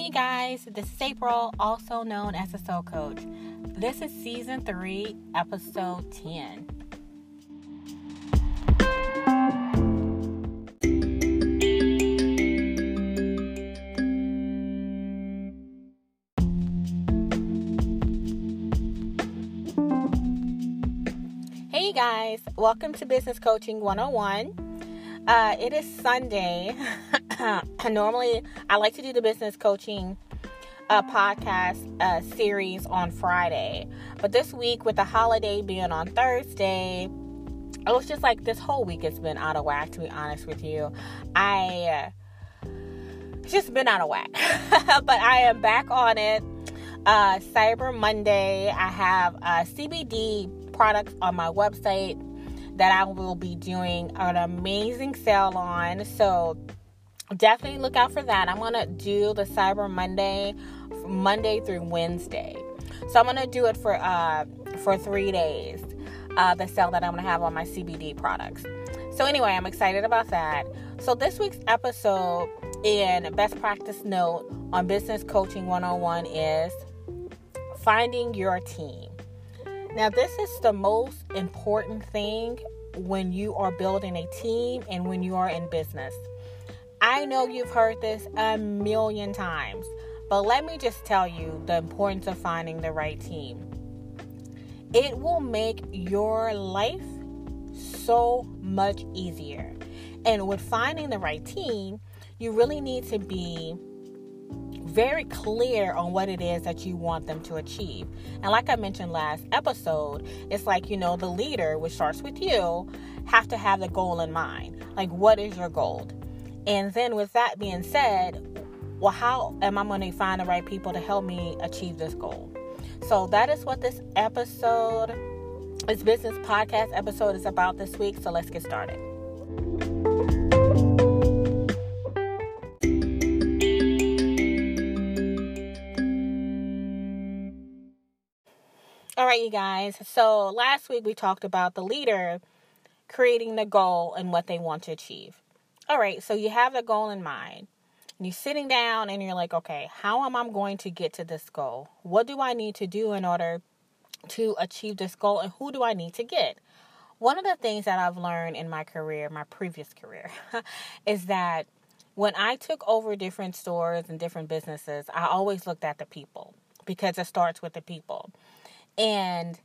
Hey, guys, this is April, also known as the Soul Coach. This is season three, episode 10. Hey, guys, welcome to Business Coaching 101. Uh, it is Sunday. Normally, I like to do the business coaching uh, podcast uh, series on Friday, but this week, with the holiday being on Thursday, it was just like this whole week has been out of whack. To be honest with you, I uh, just been out of whack, but I am back on it. Uh, Cyber Monday, I have uh, CBD products on my website that I will be doing an amazing sale on. So definitely look out for that. I'm going to do the Cyber Monday Monday through Wednesday. So I'm going to do it for uh for 3 days. Uh the sale that I'm going to have on my CBD products. So anyway, I'm excited about that. So this week's episode in best practice note on business coaching 101 is finding your team. Now, this is the most important thing when you are building a team and when you are in business. I know you've heard this a million times, but let me just tell you the importance of finding the right team. It will make your life so much easier. And with finding the right team, you really need to be very clear on what it is that you want them to achieve. And like I mentioned last episode, it's like, you know, the leader, which starts with you, have to have the goal in mind. Like, what is your goal? And then, with that being said, well, how am I going to find the right people to help me achieve this goal? So, that is what this episode, this business podcast episode is about this week. So, let's get started. All right, you guys. So last week we talked about the leader creating the goal and what they want to achieve. All right, so you have a goal in mind. And you're sitting down and you're like, okay, how am I going to get to this goal? What do I need to do in order to achieve this goal? And who do I need to get? One of the things that I've learned in my career, my previous career, is that when I took over different stores and different businesses, I always looked at the people because it starts with the people. And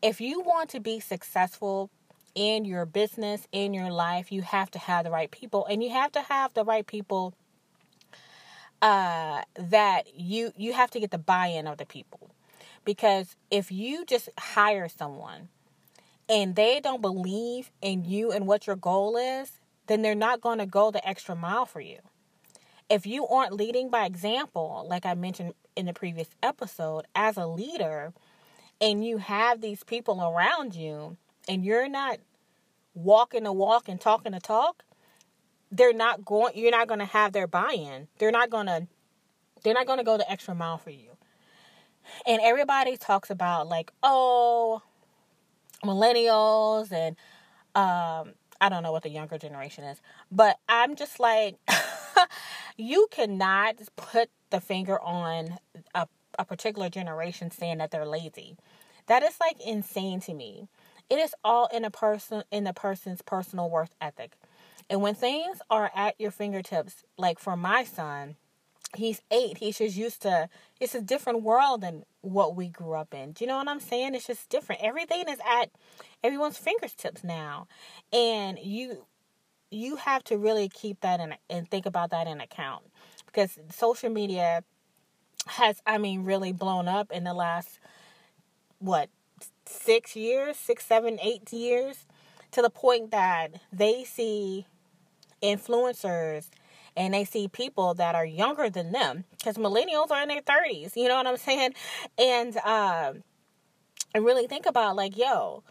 if you want to be successful in your business, in your life, you have to have the right people and you have to have the right people uh that you you have to get the buy-in of the people. Because if you just hire someone and they don't believe in you and what your goal is, then they're not going to go the extra mile for you. If you aren't leading by example, like I mentioned in the previous episode, as a leader, and you have these people around you and you're not walking the walk and talking the talk, they're not going you're not going to have their buy-in. They're not going to they're not going to go the extra mile for you. And everybody talks about like, "Oh, millennials and um I don't know what the younger generation is, but I'm just like you cannot put the finger on a a particular generation saying that they're lazy. That is like insane to me. It is all in a person in a person's personal worth ethic. And when things are at your fingertips, like for my son, he's eight. He's just used to it's a different world than what we grew up in. Do you know what I'm saying? It's just different. Everything is at everyone's fingertips now. And you you have to really keep that in and think about that in account. Because social media has I mean really blown up in the last what six years, six, seven, eight years, to the point that they see influencers and they see people that are younger than them because millennials are in their 30s you know what i'm saying? And um and really think about like yo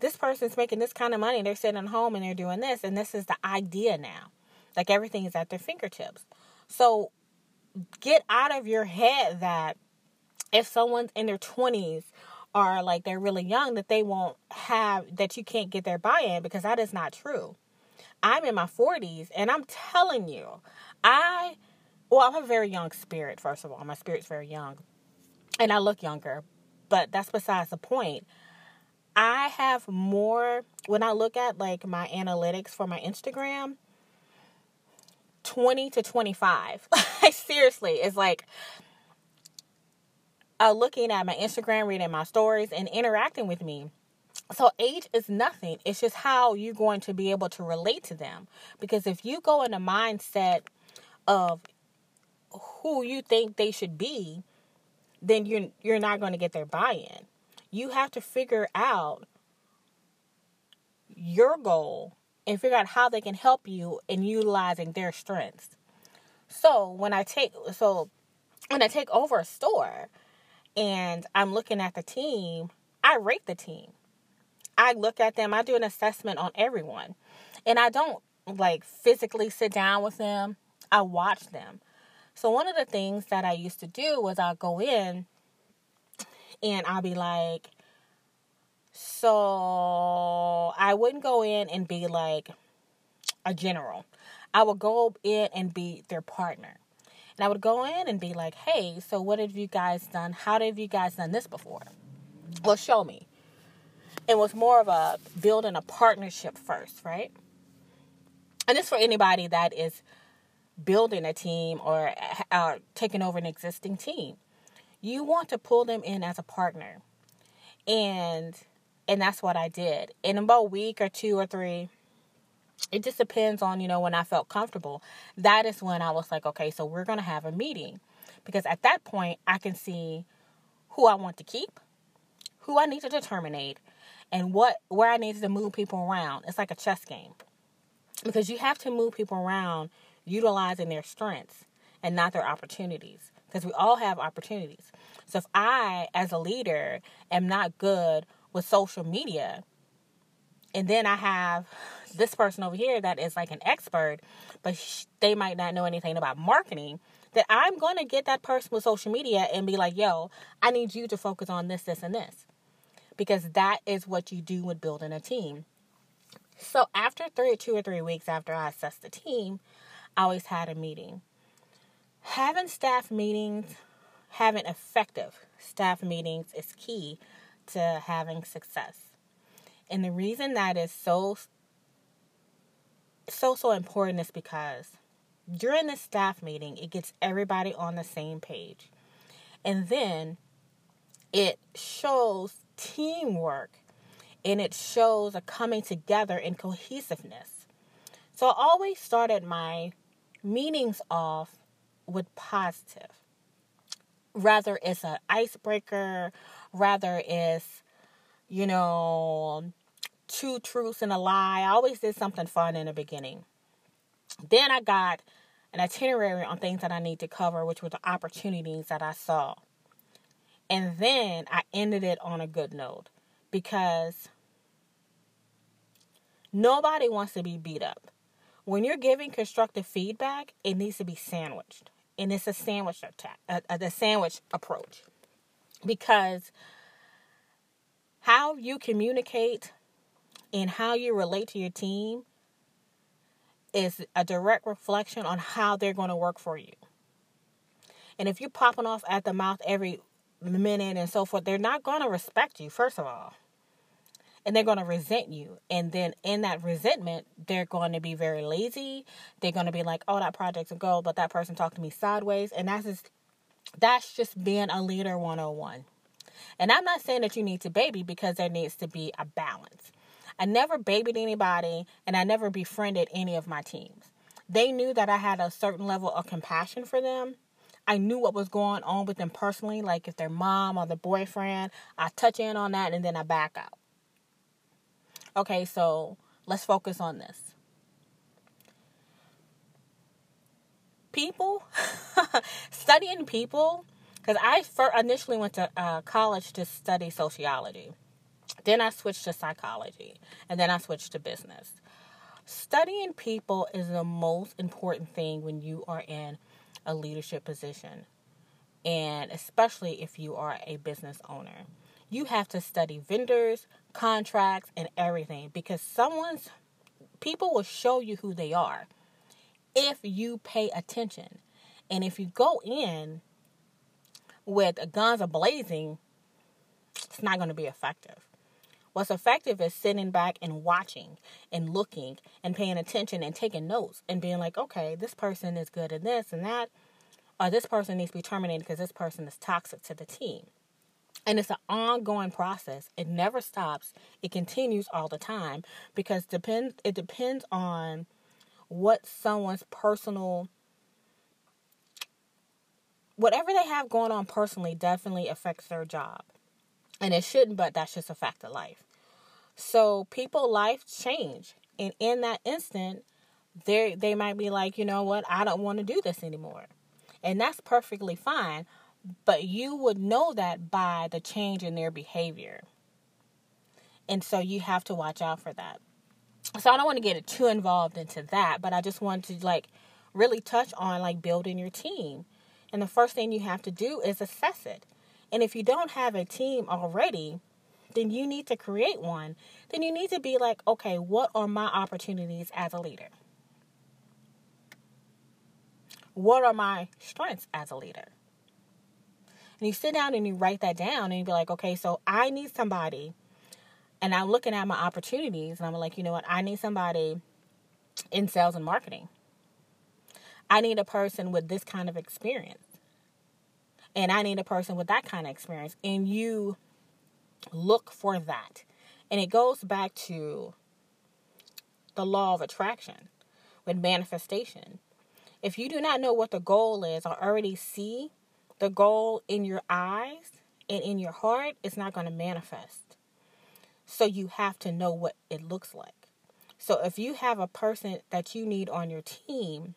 this person's making this kind of money they're sitting at home and they're doing this and this is the idea now. Like everything is at their fingertips. So get out of your head that if someone's in their 20s or like they're really young that they won't have that you can't get their buy-in because that is not true. I'm in my 40s and I'm telling you, I well, I'm a very young spirit, first of all. My spirit's very young. And I look younger, but that's besides the point. I have more, when I look at like my analytics for my Instagram, 20 to 25. Seriously, it's like uh, looking at my Instagram, reading my stories, and interacting with me. So, age is nothing. It's just how you're going to be able to relate to them. Because if you go in a mindset of who you think they should be, then you're you're not going to get their buy-in. You have to figure out your goal and figure out how they can help you in utilizing their strengths. So, when I take so when I take over a store and I'm looking at the team, I rate the team. I look at them, I do an assessment on everyone. And I don't like physically sit down with them. I watch them. So one of the things that I used to do was I'll go in and I'll be like, so I wouldn't go in and be like a general. I would go in and be their partner. And I would go in and be like, hey, so what have you guys done? How have you guys done this before? Well, show me. It was more of a building a partnership first, right? And this for anybody that is building a team or uh, taking over an existing team. You want to pull them in as a partner. And and that's what I did. In about a week or two or three, it just depends on, you know, when I felt comfortable. That is when I was like, okay, so we're going to have a meeting. Because at that point, I can see who I want to keep, who I need to terminate, and what where I need to move people around. It's like a chess game. Because you have to move people around utilizing their strengths and not their opportunities because we all have opportunities. So if I, as a leader, am not good with social media, and then I have this person over here that is like an expert, but they might not know anything about marketing, that I'm going to get that person with social media and be like, yo, I need you to focus on this, this, and this. Because that is what you do with building a team. So after three, two or three weeks after I assess the team, I always had a meeting. Having staff meetings, having effective staff meetings is key to having success. And the reason that is so so so important is because during the staff meeting it gets everybody on the same page. And then it shows teamwork and it shows a coming together and cohesiveness. So I always started my meetings off with positive. Rather, it's an icebreaker, rather, it's, you know, two truths and a lie. I always did something fun in the beginning. Then I got an itinerary on things that I need to cover, which were the opportunities that I saw. And then I ended it on a good note because nobody wants to be beat up when you're giving constructive feedback, it needs to be sandwiched. And it's a sandwich attack, uh, uh, a, a, sandwich approach. Because how you communicate and how you relate to your team is a direct reflection on how they're going to work for you. And if you're popping off at the mouth every minute and so forth, they're not going to respect you, first of all and they're going to resent you. And then in that resentment, they're going to be very lazy. They're going to be like, "Oh, that project's a goal, but that person talked to me sideways." And that's just that's just being a leader 101. And I'm not saying that you need to baby because there needs to be a balance. I never babied anybody and I never befriended any of my teams. They knew that I had a certain level of compassion for them. I knew what was going on with them personally, like if their mom or their boyfriend, I touch in on that and then I back out. Okay, so let's focus on this. People, studying people, because I first initially went to uh, college to study sociology. Then I switched to psychology, and then I switched to business. Studying people is the most important thing when you are in a leadership position, and especially if you are a business owner you have to study vendors, contracts, and everything because someone's people will show you who they are if you pay attention. And if you go in with guns a blazing, it's not going to be effective. What's effective is sitting back and watching and looking and paying attention and taking notes and being like, okay, this person is good at this and that, or this person needs to be terminated because this person is toxic to the team. And it's an ongoing process. It never stops. It continues all the time because depends it depends on what someone's personal whatever they have going on personally definitely affects their job. And it shouldn't, but that's just a fact of life. So people life change. And in that instant, they they might be like, you know what, I don't want to do this anymore. And that's perfectly fine. But you would know that by the change in their behavior. And so you have to watch out for that. So I don't want to get too involved into that, but I just want to like really touch on like building your team. And the first thing you have to do is assess it. And if you don't have a team already, then you need to create one. Then you need to be like, okay, what are my opportunities as a leader? What are my strengths as a leader? And you sit down and you write that down and you be like, okay, so I need somebody. And I'm looking at my opportunities and I'm like, you know what? I need somebody in sales and marketing. I need a person with this kind of experience and I need a person with that kind of experience. And you look for that. And it goes back to the law of attraction with manifestation. If you do not know what the goal is or already see the goal in your eyes and in your heart, it's not going to manifest. So you have to know what it looks like. So if you have a person that you need on your team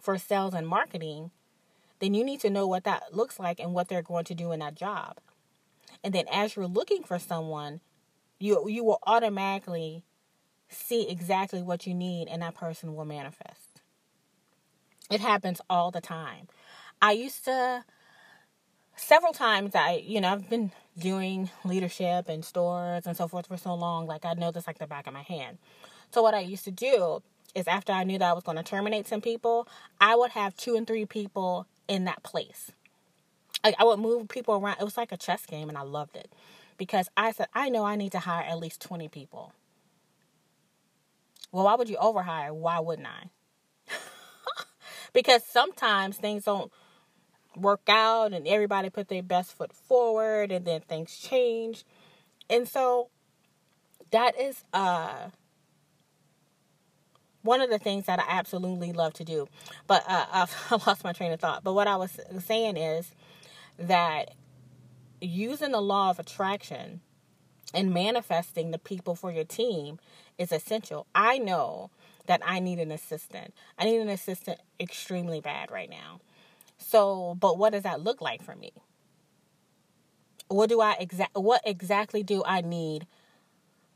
for sales and marketing, then you need to know what that looks like and what they're going to do in that job. And then as you're looking for someone, you you will automatically see exactly what you need and that person will manifest. It happens all the time. I used to several times I, you know, I've been doing leadership and stores and so forth for so long, like I know this like the back of my hand. So what I used to do is after I knew that I was going to terminate some people, I would have two and three people in that place. Like I would move people around. It was like a chess game, and I loved it because I said, I know I need to hire at least 20 people. Well, why would you overhire? Why wouldn't I? because sometimes things don't work out and everybody put their best foot forward and then things change. And so that is uh one of the things that I absolutely love to do. But uh, I've lost my train of thought. But what I was saying is that using the law of attraction and manifesting the people for your team is essential. I know that I need an assistant. I need an assistant extremely bad right now. So, but what does that look like for me? What do I exact what exactly do I need,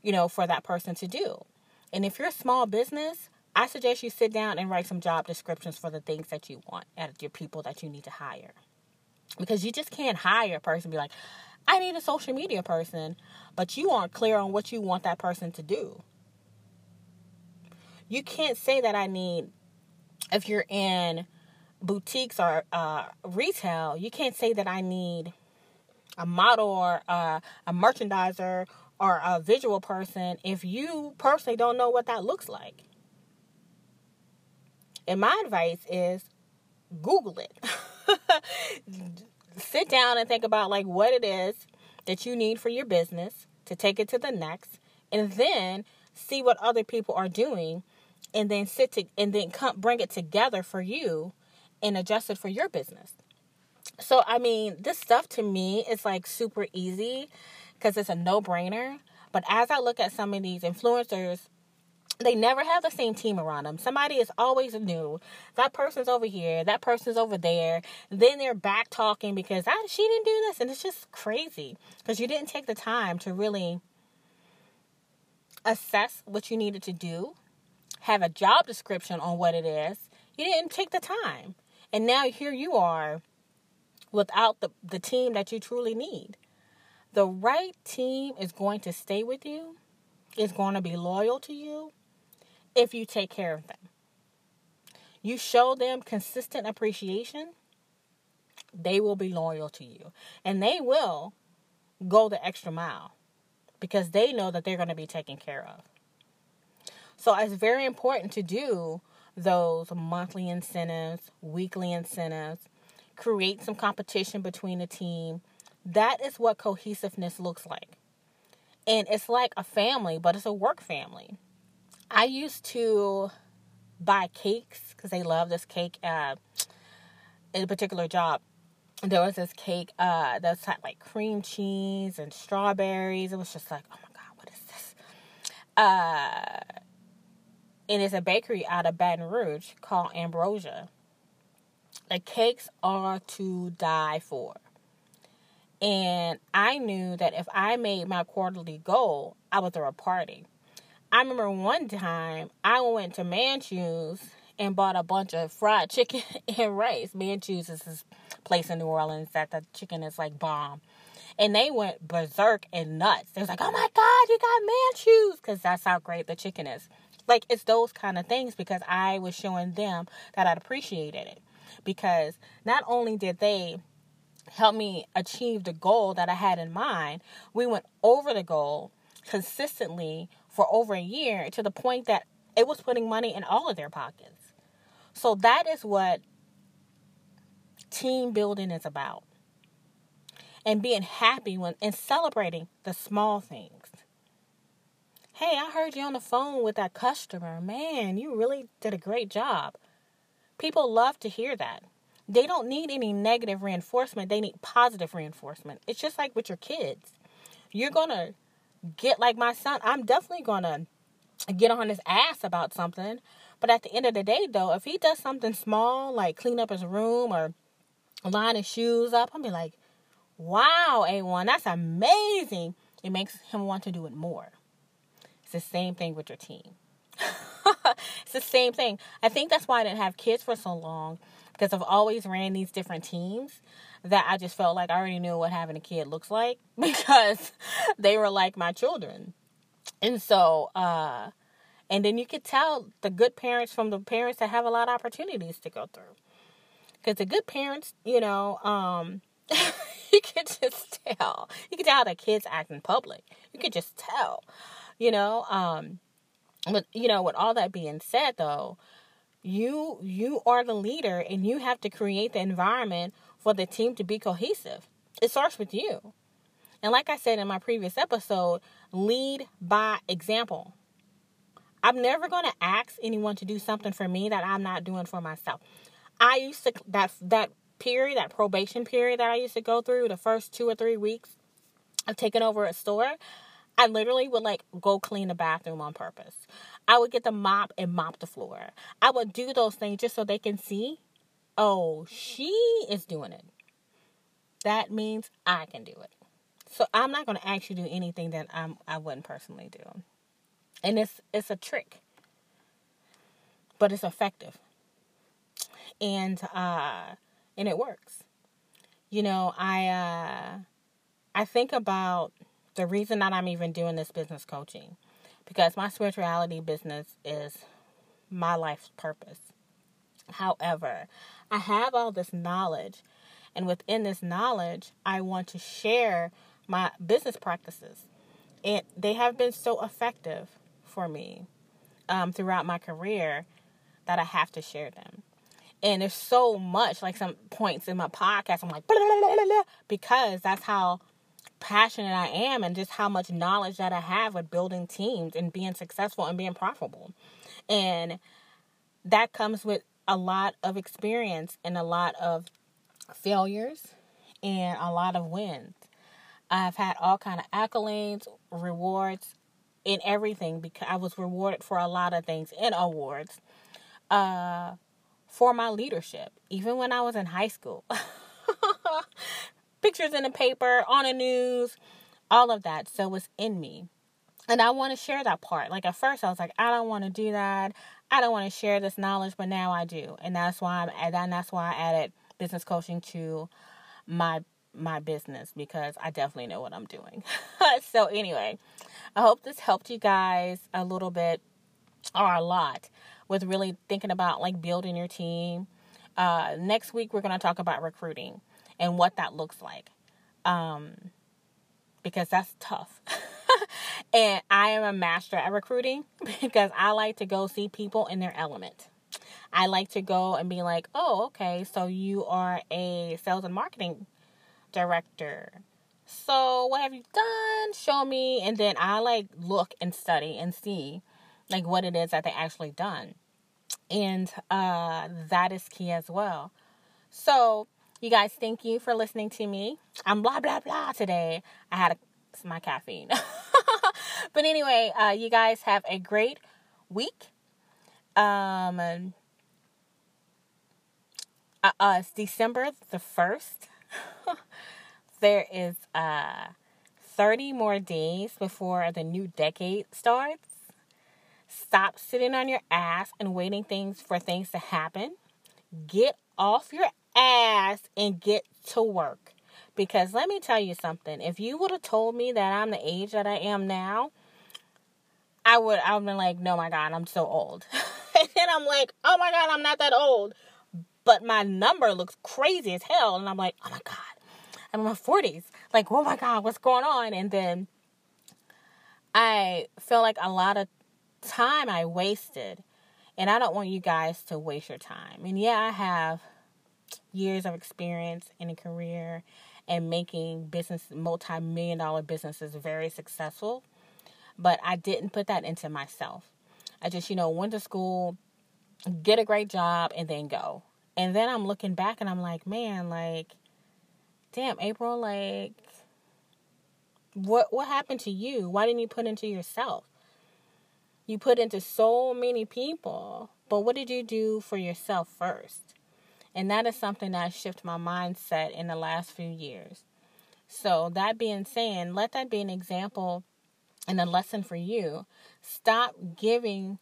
you know, for that person to do? And if you're a small business, I suggest you sit down and write some job descriptions for the things that you want at your people that you need to hire. Because you just can't hire a person be like, I need a social media person, but you aren't clear on what you want that person to do. You can't say that I need, if you're in boutiques or uh, retail, you can't say that I need a model or uh, a merchandiser or a visual person if you personally don't know what that looks like. And my advice is Google it. Sit down and think about like what it is that you need for your business to take it to the next and then see what other people are doing and then sit to and then come bring it together for you and adjust it for your business. So I mean, this stuff to me is like super easy because it's a no-brainer. But as I look at some of these influencers they never have the same team around them. Somebody is always new. That person's over here. That person's over there. Then they're back talking because I, she didn't do this, and it's just crazy because you didn't take the time to really assess what you needed to do, have a job description on what it is. You didn't take the time, and now here you are without the the team that you truly need. The right team is going to stay with you. Is going to be loyal to you if you take care of them. you show them consistent appreciation, they will be loyal to you. And they will go the extra mile because they know that they're going to be taken care of. So it's very important to do those monthly incentives, weekly incentives, create some competition between the team. That is what cohesiveness looks like. And it's like a family, but it's a work family. I used to buy cakes because they love this cake uh, in a particular job. There was this cake uh, that had like cream cheese and strawberries. It was just like, oh my God, what is this? Uh, and it's a bakery out of Baton Rouge called Ambrosia. The cakes are to die for. And I knew that if I made my quarterly goal, I would throw a party. I remember one time I went to Manchu's and bought a bunch of fried chicken and rice. Manchu's is this place in New Orleans that the chicken is like bomb. And they went berserk and nuts. They was like, oh my God, you got Manchu's. Because that's how great the chicken is. Like, it's those kind of things because I was showing them that I'd appreciated it. Because not only did they help me achieve the goal that I had in mind, we went over the goal consistently for over a year to the point that it was putting money in all of their pockets. So that is what team building is about. And being happy when and celebrating the small things. Hey, I heard you on the phone with that customer. Man, you really did a great job. People love to hear that. They don't need any negative reinforcement, they need positive reinforcement. It's just like with your kids. You're going to get like my son. I'm definitely to get on his ass about something. But at the end of the day, though, if he does something small, like clean up his room or line his shoes up, I'll be like, wow, A1, that's amazing. It makes him want to do it more. It's the same thing with your team. it's the same thing. I think that's why I didn't have kids for so long because I've always ran these different teams that I just felt like I already knew what having a kid looks like because they were like my children. And so, uh, and then you could tell the good parents from the parents that have a lot of opportunities to go through. Because the good parents, you know, um, you could just tell. You could tell how the kids act in public. You could just tell you know um but you know with all that being said though you you are the leader and you have to create the environment for the team to be cohesive. It starts with you. And like i said in my previous episode lead by example. I'm never going to ask anyone to do something for me that i'm not doing for myself. I used to that that period that probation period that i used to go through the first two or three weeks of taking over a store I literally would like go clean the bathroom on purpose. I would get the mop and mop the floor. I would do those things just so they can see, oh, she is doing it. That means I can do it. So I'm not going to actually do anything that I'm I wouldn't personally do. And it's it's a trick. But it's effective. And uh and it works. You know, I uh I think about the reason that I'm even doing this business coaching because my spirituality business is my life's purpose. However, I have all this knowledge, and within this knowledge, I want to share my business practices. And they have been so effective for me um, throughout my career that I have to share them. And there's so much, like some points in my podcast, I'm like, blah, blah, blah, because that's how passionate I am and just how much knowledge that I have with building teams and being successful and being profitable. And that comes with a lot of experience and a lot of failures and a lot of wins. I've had all kind of accolades, rewards, and everything because I was rewarded for a lot of things and awards uh, for my leadership, even when I was in high school. pictures in the paper, on the news, all of that. So it's in me. And I want to share that part. Like at first I was like, I don't want to do that. I don't want to share this knowledge, but now I do. And that's why I'm and that's why I added business coaching to my my business because I definitely know what I'm doing. so anyway, I hope this helped you guys a little bit or a lot with really thinking about like building your team. Uh, next week, we're going to talk about recruiting and what that looks like. Um, because that's tough. and I am a master at recruiting because I like to go see people in their element. I like to go and be like, oh, okay, so you are a sales and marketing director. So what have you done? Show me. And then I like look and study and see like what it is that they actually done. And uh, that is key as well. So you guys, thank you for listening to me. I'm blah blah blah today. I had a, my caffeine. but anyway, uh, you guys have a great week. Um, uh, uh, it's December the first. there is uh 30 more days before the new decade starts. Stop sitting on your ass and waiting things for things to happen. Get off your ass and get to work. Because let me tell you something. If you would have told me that I'm the age that I am now, I would I would been like, no my God, I'm so old. and then I'm like, oh my God, I'm not that old. But my number looks crazy as hell. And I'm like, oh my God, I'm in my 40s. Like, oh my God, what's going on? And then I feel like a lot of time I wasted. And I don't want you guys to waste your time. And yeah, I have years of experience in a career and making business multi-million dollar businesses very successful. But i didn't put that into myself. I just you know went to school get a great job and then go. And then i'm looking back and i'm like man like damn april like what what happened to you? Why didn't you put into yourself? You put into so many people. But what did you do for yourself first and that is something that shifted my mindset in the last few years. So, that being said, let that be an example and a lesson for you. Stop giving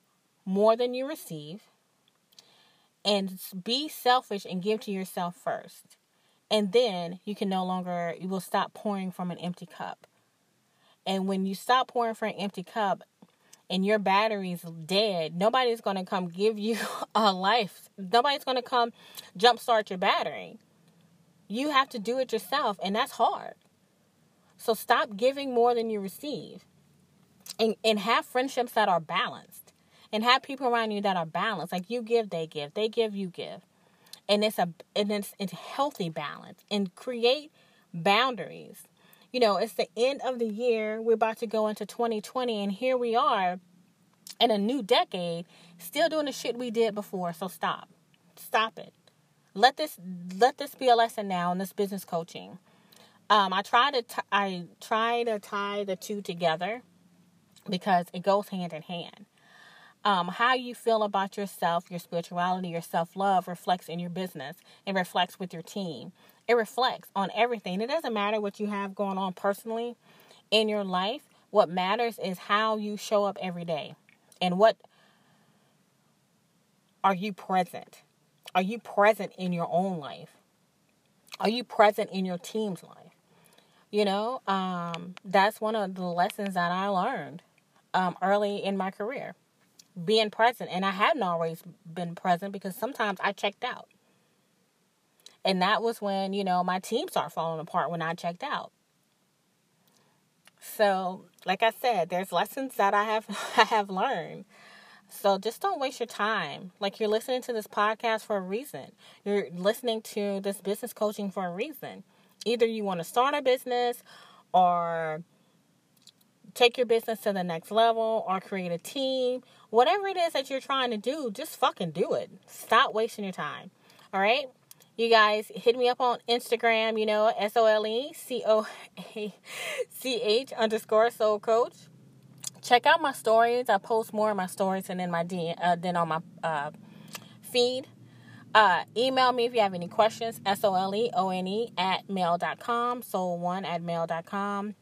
more than you receive and be selfish and give to yourself first. And then you can no longer, you will stop pouring from an empty cup. And when you stop pouring from an empty cup, and your battery's dead, nobody's going to come give you a life. Nobody's going to come jumpstart your battery. You have to do it yourself, and that's hard. So stop giving more than you receive. And, and have friendships that are balanced. And have people around you that are balanced. Like you give, they give. They give, you give. And it's a and it's, it's healthy balance. And create boundaries you know, it's the end of the year. We're about to go into 2020, and here we are in a new decade, still doing the shit we did before. So stop, stop it. Let this let this be a lesson now in this business coaching. Um, I try to t- I try to tie the two together because it goes hand in hand. Um, how you feel about yourself, your spirituality, your self love reflects in your business and reflects with your team it reflects on everything. It doesn't matter what you have going on personally in your life. What matters is how you show up every day and what are you present? Are you present in your own life? Are you present in your team's life? You know, um, that's one of the lessons that I learned um, early in my career. Being present. And I hadn't always been present because sometimes I checked out. And that was when, you know, my team started falling apart when I checked out. So, like I said, there's lessons that I have I have learned. So just don't waste your time. Like you're listening to this podcast for a reason. You're listening to this business coaching for a reason. Either you want to start a business or take your business to the next level or create a team. Whatever it is that you're trying to do, just fucking do it. Stop wasting your time. All right? You guys hit me up on Instagram, you know, S O L E C O A C H underscore soul coach. Check out my stories. I post more of my stories and then my D, uh, than on my uh, feed. Uh, email me if you have any questions, S O L E O N E at mail.com, soul1 at mail.com.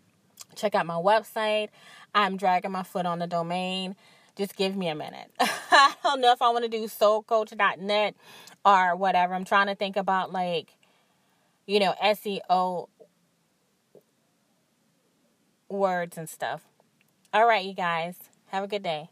Check out my website. I'm dragging my foot on the domain. Just give me a minute. I don't know if I want to do soulcoach.net or whatever. I'm trying to think about like, you know, SEO words and stuff. All right, you guys. Have a good day.